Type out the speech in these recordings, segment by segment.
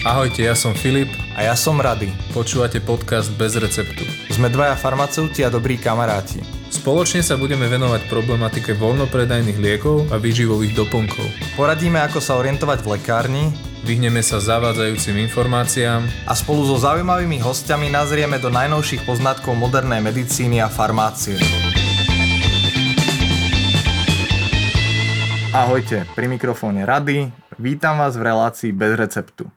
Ahojte, ja som Filip. A ja som Rady. Počúvate podcast Bez receptu. Sme dvaja farmaceuti a dobrí kamaráti. Spoločne sa budeme venovať problematike voľnopredajných liekov a výživových doplnkov. Poradíme, ako sa orientovať v lekárni, Vyhneme sa zavádzajúcim informáciám a spolu so zaujímavými hostiami nazrieme do najnovších poznatkov modernej medicíny a farmácie. Ahojte, pri mikrofóne Rady. Vítam vás v relácii Bez receptu.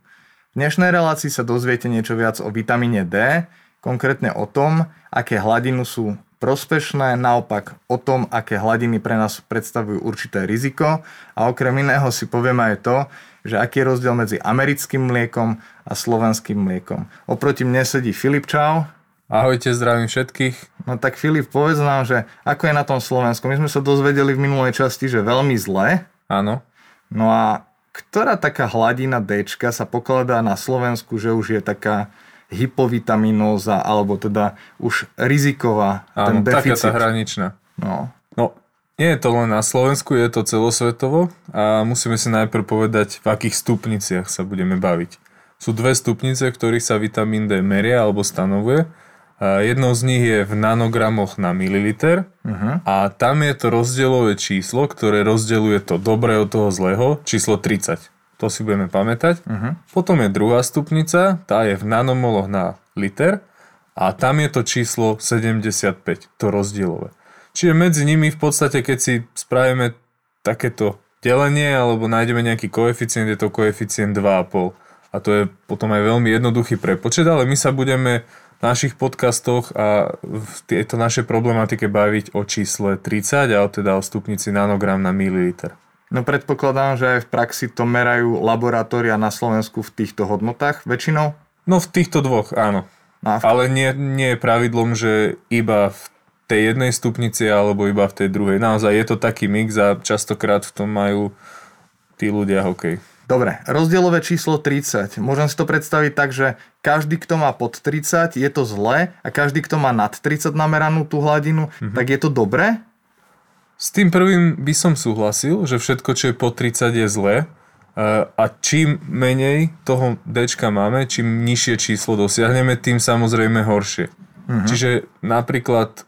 V dnešnej relácii sa dozviete niečo viac o vitamíne D, konkrétne o tom, aké hladiny sú prospešné, naopak o tom, aké hladiny pre nás predstavujú určité riziko a okrem iného si povieme aj to, že aký je rozdiel medzi americkým mliekom a slovenským mliekom. Oproti mne sedí Filip Čau. Ahojte, zdravím všetkých. No tak Filip, povedz nám, že ako je na tom Slovensku. My sme sa dozvedeli v minulej časti, že veľmi zle. Áno. No a ktorá taká hladina D sa pokladá na Slovensku, že už je taká hypovitaminóza, alebo teda už riziková, Áno, ten deficit. taká tá hraničná. No. no, nie je to len na Slovensku, je to celosvetovo a musíme si najprv povedať, v akých stupniciach sa budeme baviť. Sú dve stupnice, v ktorých sa vitamín D meria alebo stanovuje. Jednou z nich je v nanogramoch na mililiter uh-huh. a tam je to rozdielové číslo, ktoré rozdeľuje to dobré od toho zlého, číslo 30. To si budeme pamätať. Uh-huh. Potom je druhá stupnica, tá je v nanomoloch na liter a tam je to číslo 75, to rozdielové. Čiže medzi nimi v podstate, keď si spravíme takéto delenie alebo nájdeme nejaký koeficient, je to koeficient 2,5. A to je potom aj veľmi jednoduchý prepočet, ale my sa budeme našich podcastoch a v tejto našej problematike baviť o čísle 30 a teda o stupnici nanogram na mililiter. No predpokladám, že aj v praxi to merajú laboratória na Slovensku v týchto hodnotách väčšinou? No v týchto dvoch, áno. No. Ale nie, nie je pravidlom, že iba v tej jednej stupnici alebo iba v tej druhej. Naozaj je to taký mix a častokrát v tom majú tí ľudia hokej. Dobre, rozdielové číslo 30. Môžem si to predstaviť tak, že každý, kto má pod 30, je to zlé a každý, kto má nad 30 nameranú tú hladinu, mm-hmm. tak je to dobré? S tým prvým by som súhlasil, že všetko, čo je pod 30 je zlé a čím menej toho D máme, čím nižšie číslo dosiahneme, tým samozrejme horšie. Mm-hmm. Čiže napríklad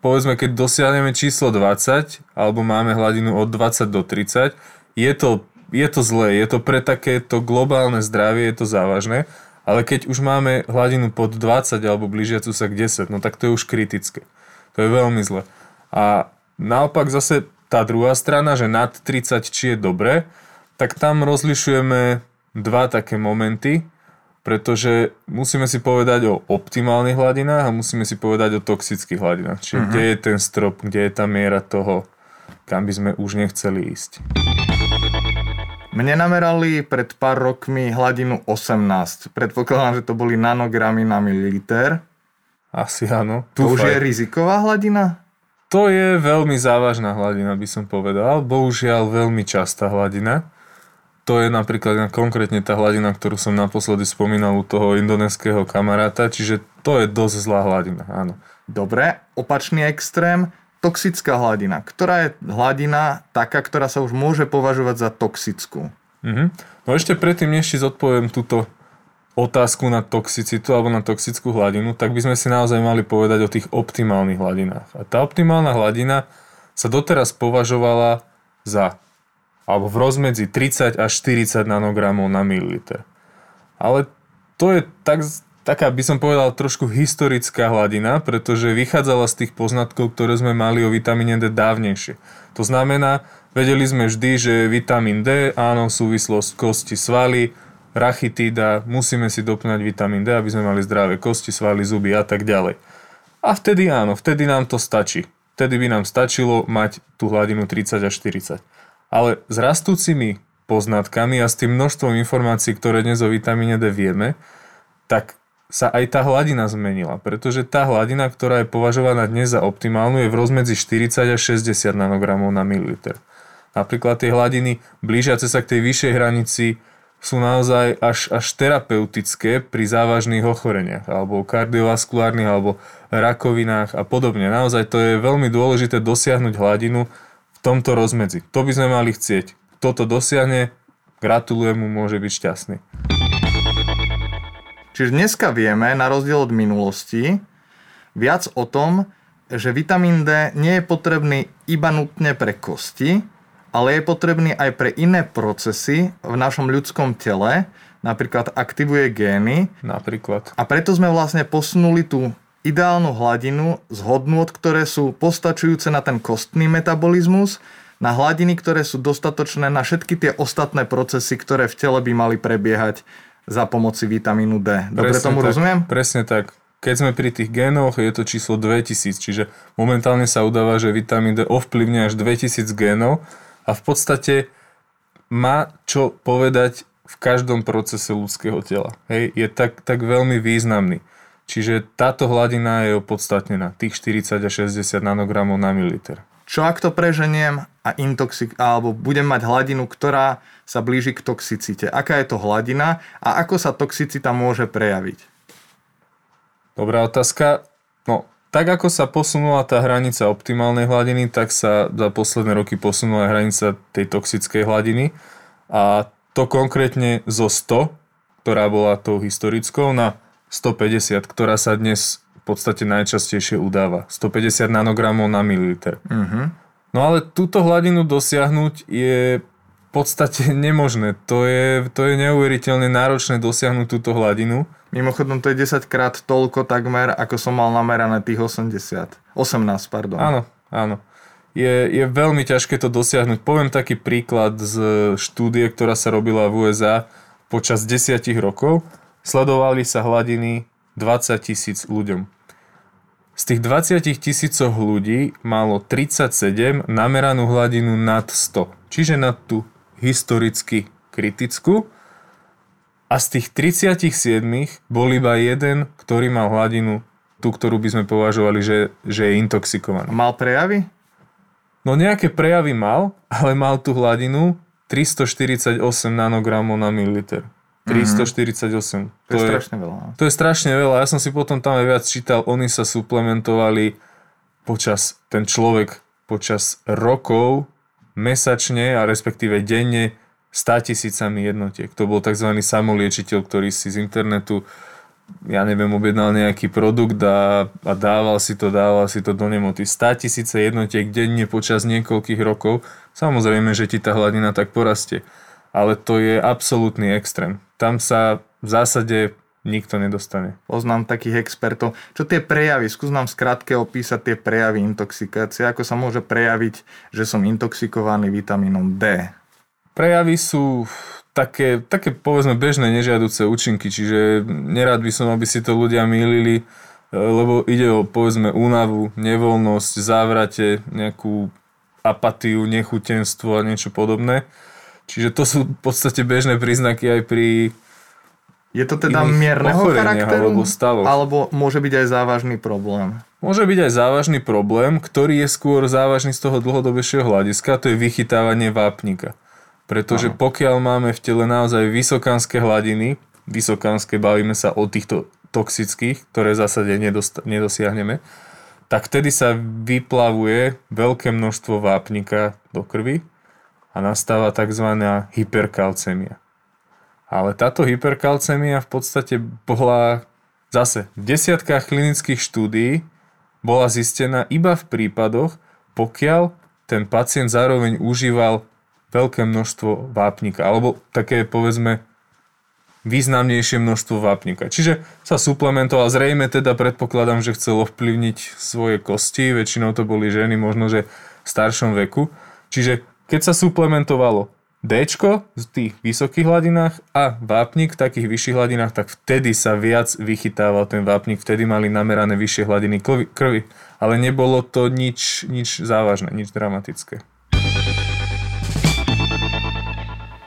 povedzme, keď dosiahneme číslo 20, alebo máme hladinu od 20 do 30, je to, je to zlé, je to pre takéto globálne zdravie, je to závažné, ale keď už máme hladinu pod 20 alebo blížiacu sa k 10, no tak to je už kritické. To je veľmi zle. A naopak zase tá druhá strana, že nad 30 či je dobre, tak tam rozlišujeme dva také momenty, pretože musíme si povedať o optimálnych hladinách a musíme si povedať o toxických hladinách. Čiže uh-huh. kde je ten strop, kde je tá miera toho, kam by sme už nechceli ísť. Mne namerali pred pár rokmi hladinu 18. Predpokladám, že to boli nanogramy na mililiter. Asi áno. To už je riziková hladina? To je veľmi závažná hladina, by som povedal. Bohužiaľ veľmi častá hladina to je napríklad konkrétne tá hladina, ktorú som naposledy spomínal u toho indonéského kamaráta, čiže to je dosť zlá hladina, áno. Dobre, opačný extrém, toxická hladina. Ktorá je hladina taká, ktorá sa už môže považovať za toxickú? Mhm. No ešte predtým, než si zodpoviem túto otázku na toxicitu alebo na toxickú hladinu, tak by sme si naozaj mali povedať o tých optimálnych hladinách. A tá optimálna hladina sa doteraz považovala za alebo v rozmedzi 30 až 40 nanogramov na mililiter. Ale to je tak, taká, by som povedal, trošku historická hladina, pretože vychádzala z tých poznatkov, ktoré sme mali o vitamíne D dávnejšie. To znamená, vedeli sme vždy, že vitamín D, áno, súvislosť kosti, svaly, rachitída, musíme si doplňať vitamín D, aby sme mali zdravé kosti, svaly, zuby a tak ďalej. A vtedy áno, vtedy nám to stačí. Vtedy by nám stačilo mať tú hladinu 30 až 40. Ale s rastúcimi poznatkami a s tým množstvom informácií, ktoré dnes o vitamíne D vieme, tak sa aj tá hladina zmenila, pretože tá hladina, ktorá je považovaná dnes za optimálnu, je v rozmedzi 40 až 60 nanogramov na mililiter. Napríklad tie hladiny blížiace sa k tej vyššej hranici sú naozaj až, až terapeutické pri závažných ochoreniach, alebo kardiovaskulárnych, alebo rakovinách a podobne. Naozaj to je veľmi dôležité dosiahnuť hladinu, tomto rozmedzi. To by sme mali chcieť. Kto to dosiahne, gratulujem mu, môže byť šťastný. Čiže dneska vieme, na rozdiel od minulosti, viac o tom, že vitamín D nie je potrebný iba nutne pre kosti, ale je potrebný aj pre iné procesy v našom ľudskom tele, napríklad aktivuje gény. Napríklad. A preto sme vlastne posunuli tú ideálnu hladinu z hodnôt, ktoré sú postačujúce na ten kostný metabolizmus, na hladiny, ktoré sú dostatočné na všetky tie ostatné procesy, ktoré v tele by mali prebiehať za pomoci vitamínu D. Dobre presne tomu tak, rozumiem? Presne tak. Keď sme pri tých génoch, je to číslo 2000, čiže momentálne sa udáva, že vitamín D ovplyvňuje až 2000 génov a v podstate má čo povedať v každom procese ľudského tela. Hej, je tak, tak veľmi významný. Čiže táto hladina je opodstatnená, tých 40 až 60 nanogramov na mililiter. Čo ak to preženiem a intoxik, alebo budem mať hladinu, ktorá sa blíži k toxicite? Aká je to hladina a ako sa toxicita môže prejaviť? Dobrá otázka. No, tak ako sa posunula tá hranica optimálnej hladiny, tak sa za posledné roky posunula hranica tej toxickej hladiny. A to konkrétne zo 100, ktorá bola tou historickou, na 150, ktorá sa dnes v podstate najčastejšie udáva. 150 nanogramov na mililiter. Uh-huh. No ale túto hladinu dosiahnuť je v podstate nemožné. To je, to je neuveriteľne náročné dosiahnuť túto hladinu. Mimochodom to je 10 krát toľko takmer, ako som mal namerané tých 80. 18, pardon. Áno, áno. Je, je veľmi ťažké to dosiahnuť. Poviem taký príklad z štúdie, ktorá sa robila v USA počas 10 rokov. Sledovali sa hladiny 20 tisíc ľuďom. Z tých 20 tisícoch ľudí malo 37 nameranú hladinu nad 100, čiže nad tú historicky kritickú. A z tých 37 bol iba jeden, ktorý mal hladinu, tú, ktorú by sme považovali, že, že je intoxikovaný. Mal prejavy? No nejaké prejavy mal, ale mal tú hladinu 348 nanogramov na mililiter. 348. Mhm. To, to je strašne veľa. No. To je strašne veľa. Ja som si potom tam aj viac čítal, oni sa suplementovali počas, ten človek počas rokov, mesačne a respektíve denne 100 tisícami jednotiek. To bol tzv. samoliečiteľ, ktorý si z internetu ja neviem, objednal nejaký produkt a, a dával si to, dával si to do nemoty. 100 tisíce jednotiek denne počas niekoľkých rokov. Samozrejme, že ti tá hladina tak porastie ale to je absolútny extrém. Tam sa v zásade nikto nedostane. Poznám takých expertov. Čo tie prejavy? Skús nám skrátke opísať tie prejavy intoxikácie. Ako sa môže prejaviť, že som intoxikovaný vitamínom D? Prejavy sú také, také povedzme bežné nežiaduce účinky, čiže nerád by som, aby si to ľudia mýlili, lebo ide o povedzme únavu, nevoľnosť, závrate, nejakú apatiu, nechutenstvo a niečo podobné. Čiže to sú v podstate bežné príznaky aj pri je to teda mierneho charakteru? Alebo, stavoch. alebo môže byť aj závažný problém? Môže byť aj závažný problém, ktorý je skôr závažný z toho dlhodobejšieho hľadiska, to je vychytávanie vápnika. Pretože Aha. pokiaľ máme v tele naozaj vysokánske hladiny, vysokánske bavíme sa o týchto toxických, ktoré v zásade nedost- nedosiahneme, tak vtedy sa vyplavuje veľké množstvo vápnika do krvi a nastáva tzv. hyperkalcémia. Ale táto hyperkalcémia v podstate bola zase v desiatkách klinických štúdií bola zistená iba v prípadoch, pokiaľ ten pacient zároveň užíval veľké množstvo vápnika, alebo také povedzme významnejšie množstvo vápnika. Čiže sa suplementoval, zrejme teda predpokladám, že chcel ovplyvniť svoje kosti, väčšinou to boli ženy, možno že v staršom veku. Čiže keď sa suplementovalo D v tých vysokých hladinách a vápnik v takých vyšších hladinách, tak vtedy sa viac vychytával ten vápnik, vtedy mali namerané vyššie hladiny krvi. Ale nebolo to nič, nič závažné, nič dramatické.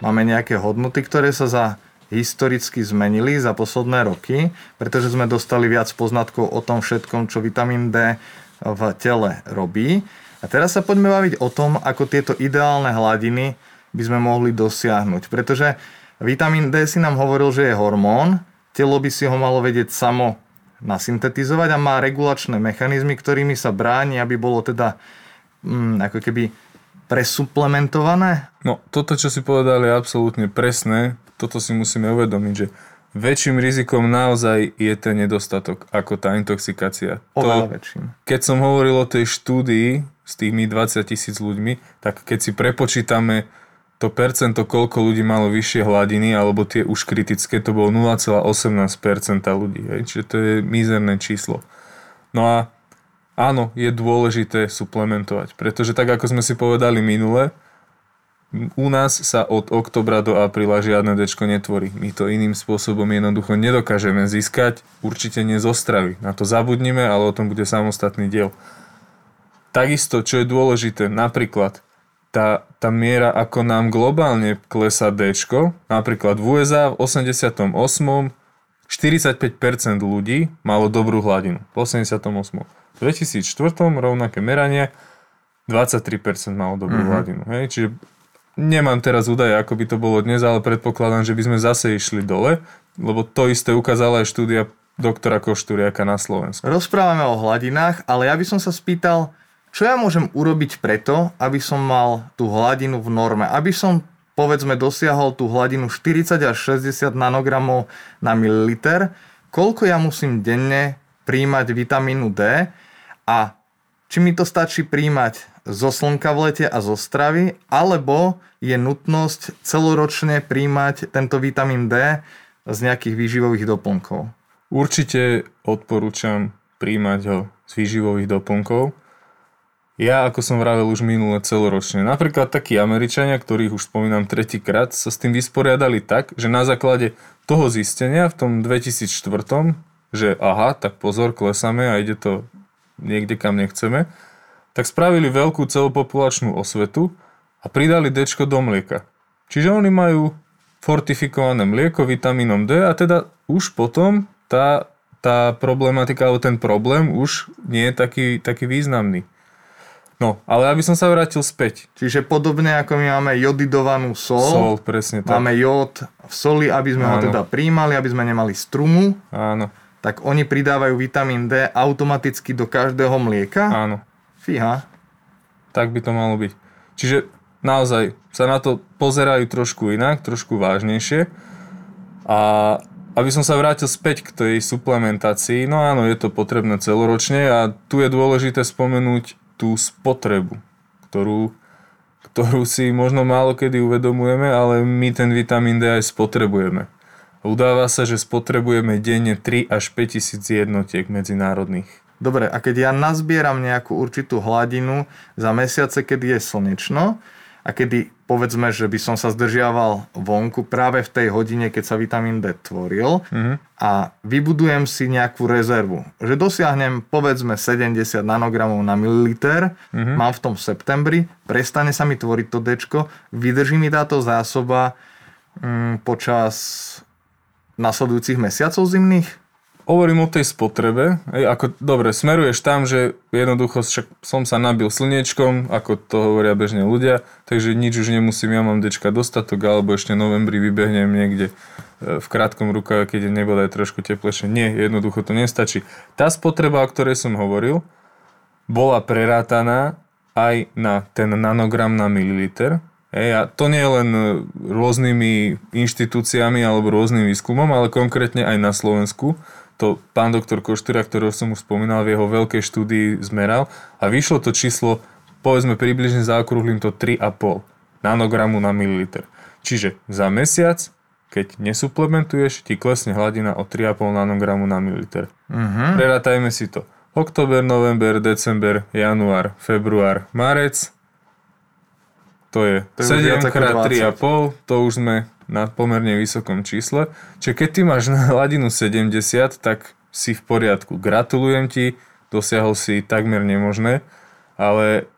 Máme nejaké hodnoty, ktoré sa za historicky zmenili za posledné roky, pretože sme dostali viac poznatkov o tom všetkom, čo vitamín D v tele robí. A teraz sa poďme baviť o tom, ako tieto ideálne hladiny by sme mohli dosiahnuť. Pretože vitamín D si nám hovoril, že je hormón, telo by si ho malo vedieť samo nasyntetizovať a má regulačné mechanizmy, ktorými sa bráni, aby bolo teda mm, ako keby presuplementované? No, toto, čo si povedali, je absolútne presné. Toto si musíme uvedomiť, že väčším rizikom naozaj je ten nedostatok ako tá intoxikácia. Oveľa väčším. Keď som hovoril o tej štúdii s tými 20 tisíc ľuďmi, tak keď si prepočítame to percento, koľko ľudí malo vyššie hladiny, alebo tie už kritické, to bolo 0,18% ľudí. Hej? Čiže to je mizerné číslo. No a áno, je dôležité suplementovať, pretože tak ako sme si povedali minule, u nás sa od oktobra do apríla žiadne dečko netvorí. My to iným spôsobom jednoducho nedokážeme získať, určite nie zo stravy. Na to zabudnime, ale o tom bude samostatný diel. Takisto, čo je dôležité, napríklad tá, tá miera, ako nám globálne klesá D, napríklad v USA v 88. 45% ľudí malo dobrú hladinu. V 88. V 2004. rovnaké meranie 23% malo dobrú mm-hmm. hladinu. Hej? Čiže Nemám teraz údaje, ako by to bolo dnes, ale predpokladám, že by sme zase išli dole, lebo to isté ukázala aj štúdia doktora Košturiaka na Slovensku. Rozprávame o hladinách, ale ja by som sa spýtal, čo ja môžem urobiť preto, aby som mal tú hladinu v norme, aby som povedzme dosiahol tú hladinu 40 až 60 nanogramov na mililiter, koľko ja musím denne príjmať vitamínu D a či mi to stačí príjmať zo slnka v lete a zo stravy, alebo je nutnosť celoročne príjmať tento vitamín D z nejakých výživových doplnkov? Určite odporúčam príjmať ho z výživových doplnkov. Ja, ako som vravel už minule celoročne, napríklad takí Američania, ktorých už spomínam tretíkrát, sa s tým vysporiadali tak, že na základe toho zistenia v tom 2004, že aha, tak pozor, klesame a ide to niekde, kam nechceme, tak spravili veľkú celopopulačnú osvetu a pridali D do mlieka. Čiže oni majú fortifikované mlieko vitamínom D a teda už potom tá, tá problematika alebo ten problém už nie je taký, taký významný. No, ale aby som sa vrátil späť. Čiže podobne ako my máme jodidovanú sol, sol presne tak. máme jód v soli, aby sme Áno. ho teda príjmali, aby sme nemali strumu. Áno. Tak oni pridávajú vitamín D automaticky do každého mlieka. Áno. Fíha. Tak by to malo byť. Čiže naozaj sa na to pozerajú trošku inak, trošku vážnejšie. A aby som sa vrátil späť k tej suplementácii, no áno, je to potrebné celoročne a tu je dôležité spomenúť tú spotrebu, ktorú, ktorú si možno málo kedy uvedomujeme, ale my ten vitamín D aj spotrebujeme. Udáva sa, že spotrebujeme denne 3 až 5 tisíc jednotiek medzinárodných. Dobre, a keď ja nazbieram nejakú určitú hladinu za mesiace, kedy je slnečno a kedy povedzme, že by som sa zdržiaval vonku práve v tej hodine, keď sa vitamín D tvoril mm-hmm. a vybudujem si nejakú rezervu, že dosiahnem povedzme 70 nanogramov na mililiter, mm-hmm. mám v tom v septembri, prestane sa mi tvoriť to D, vydrží mi táto zásoba mm, počas nasledujúcich mesiacov zimných? Hovorím o tej spotrebe. Ej, ako, dobre, smeruješ tam, že jednoducho však som sa nabil slniečkom, ako to hovoria bežne ľudia, takže nič už nemusím, ja mám dečka dostatok, alebo ešte novembri vybehnem niekde e, v krátkom rukave, keď je nebude trošku teplejšie. Nie, jednoducho to nestačí. Tá spotreba, o ktorej som hovoril, bola prerátaná aj na ten nanogram na mililiter, Hej, a to nie len e, rôznymi inštitúciami alebo rôznym výskumom, ale konkrétne aj na Slovensku. To pán doktor Koštyra, ktorého som už spomínal, v jeho veľkej štúdii zmeral a vyšlo to číslo, povedzme približne zaokrúhlim to 3,5 nanogramu na mililiter. Čiže za mesiac, keď nesuplementuješ, ti klesne hladina o 3,5 nanogramu na mililiter. Uh-huh. Prerátajme si to. Oktober, november, december, január, február, marec, to je, to je 7 krát 3,5, to už sme na pomerne vysokom čísle. Čiže keď ty máš na hladinu 70, tak si v poriadku. Gratulujem ti, dosiahol si takmer nemožné, ale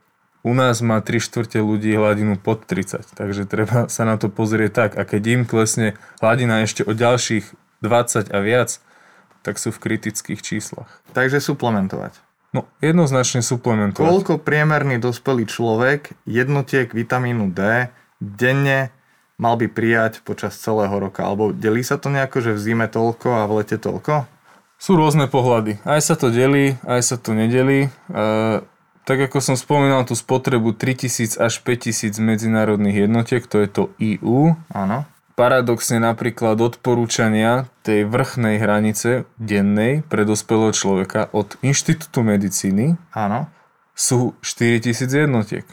u nás má 3 štvrte ľudí hladinu pod 30, takže treba sa na to pozrieť tak. A keď im klesne hladina ešte o ďalších 20 a viac, tak sú v kritických číslach. Takže suplementovať. No, jednoznačne suplementovať. Koľko priemerný dospelý človek jednotiek vitamínu D denne mal by prijať počas celého roka? Alebo delí sa to nejako, že v zime toľko a v lete toľko? Sú rôzne pohľady. Aj sa to delí, aj sa to nedelí. E, tak ako som spomínal tú spotrebu 3000 až 5000 medzinárodných jednotiek, to je to EU. Áno. Paradoxne napríklad odporúčania tej vrchnej hranice dennej pre dospelého človeka od Inštitútu medicíny Áno, sú 4000 jednotiek,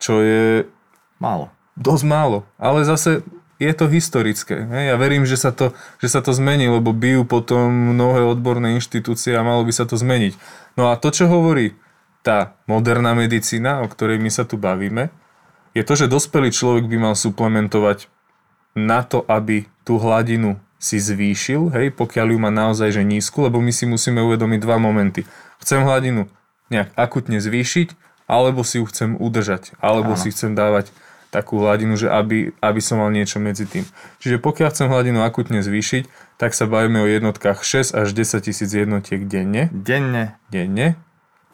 čo je málo. dosť málo. Ale zase je to historické. Hej? Ja verím, že sa, to, že sa to zmení, lebo bijú potom mnohé odborné inštitúcie a malo by sa to zmeniť. No a to, čo hovorí tá moderná medicína, o ktorej my sa tu bavíme, je to, že dospelý človek by mal suplementovať na to, aby tú hladinu si zvýšil, hej, pokiaľ ju má naozaj že nízku, lebo my si musíme uvedomiť dva momenty. Chcem hladinu nejak akutne zvýšiť, alebo si ju chcem udržať, alebo Áno. si chcem dávať takú hladinu, že aby, aby som mal niečo medzi tým. Čiže pokiaľ chcem hladinu akutne zvýšiť, tak sa bavíme o jednotkách 6 až 10 tisíc jednotiek denne, Denne. denne,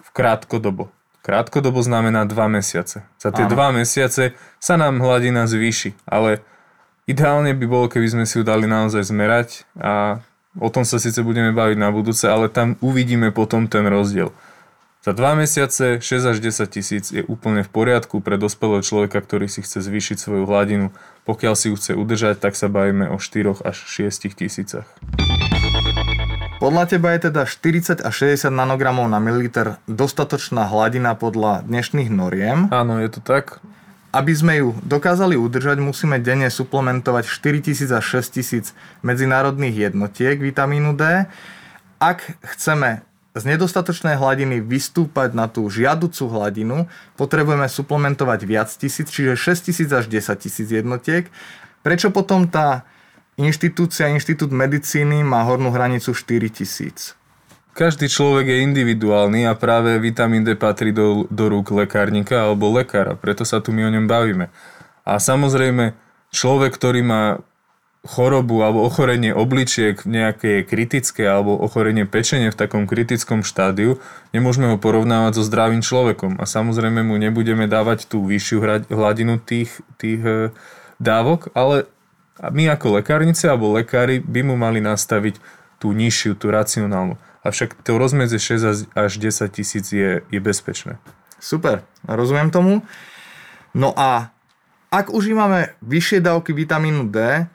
v krátkodobo. Krátkodobo znamená 2 mesiace. Za tie Áno. 2 mesiace sa nám hladina zvýši, ale ideálne by bolo, keby sme si ju dali naozaj zmerať a o tom sa síce budeme baviť na budúce, ale tam uvidíme potom ten rozdiel. Za 2 mesiace 6 až 10 tisíc je úplne v poriadku pre dospelého človeka, ktorý si chce zvýšiť svoju hladinu. Pokiaľ si ju chce udržať, tak sa bavíme o 4 až 6 tisícach. Podľa teba je teda 40 až 60 nanogramov na mililiter dostatočná hladina podľa dnešných noriem. Áno, je to tak. Aby sme ju dokázali udržať, musíme denne suplementovať 4000 až 6000 medzinárodných jednotiek vitamínu D. Ak chceme z nedostatočnej hladiny vystúpať na tú žiaducú hladinu, potrebujeme suplementovať viac tisíc, čiže 6000 až 10 tisíc jednotiek. Prečo potom tá inštitúcia, inštitút medicíny má hornú hranicu 4000? Každý človek je individuálny a práve vitamín D patrí do, do rúk lekárnika alebo lekára, preto sa tu my o ňom bavíme. A samozrejme, človek, ktorý má chorobu alebo ochorenie obličiek nejaké kritické alebo ochorenie pečenie v takom kritickom štádiu, nemôžeme ho porovnávať so zdravým človekom a samozrejme mu nebudeme dávať tú vyššiu hladinu tých, tých e, dávok, ale my ako lekárnice alebo lekári by mu mali nastaviť tú nižšiu, tú racionálnu. Avšak to rozmedze 6 až 10 tisíc je, je bezpečné. Super, rozumiem tomu. No a ak užívame vyššie dávky vitamínu D,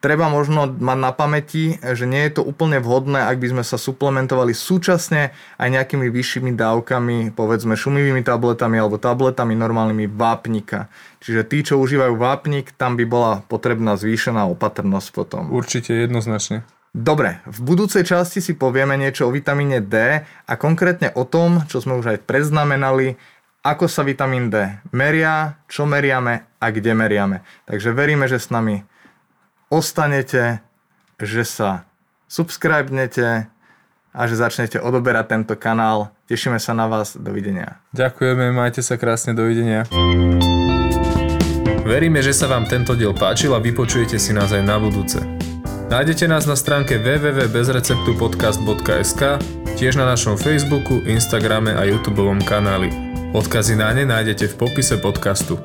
treba možno mať na pamäti, že nie je to úplne vhodné, ak by sme sa suplementovali súčasne aj nejakými vyššími dávkami, povedzme šumivými tabletami alebo tabletami normálnymi vápnika. Čiže tí, čo užívajú vápnik, tam by bola potrebná zvýšená opatrnosť potom. Určite jednoznačne. Dobre, v budúcej časti si povieme niečo o vitamíne D a konkrétne o tom, čo sme už aj predznamenali, ako sa vitamín D meria, čo meriame a kde meriame. Takže veríme, že s nami ostanete, že sa subscribenete a že začnete odoberať tento kanál. Tešíme sa na vás. Dovidenia. Ďakujeme, majte sa krásne, dovidenia. Veríme, že sa vám tento diel páčil a vypočujete si nás aj na budúce. Nájdete nás na stránke www.bezreceptupodcast.sk, tiež na našom Facebooku, Instagrame a YouTube kanáli. Odkazy na ne nájdete v popise podcastu.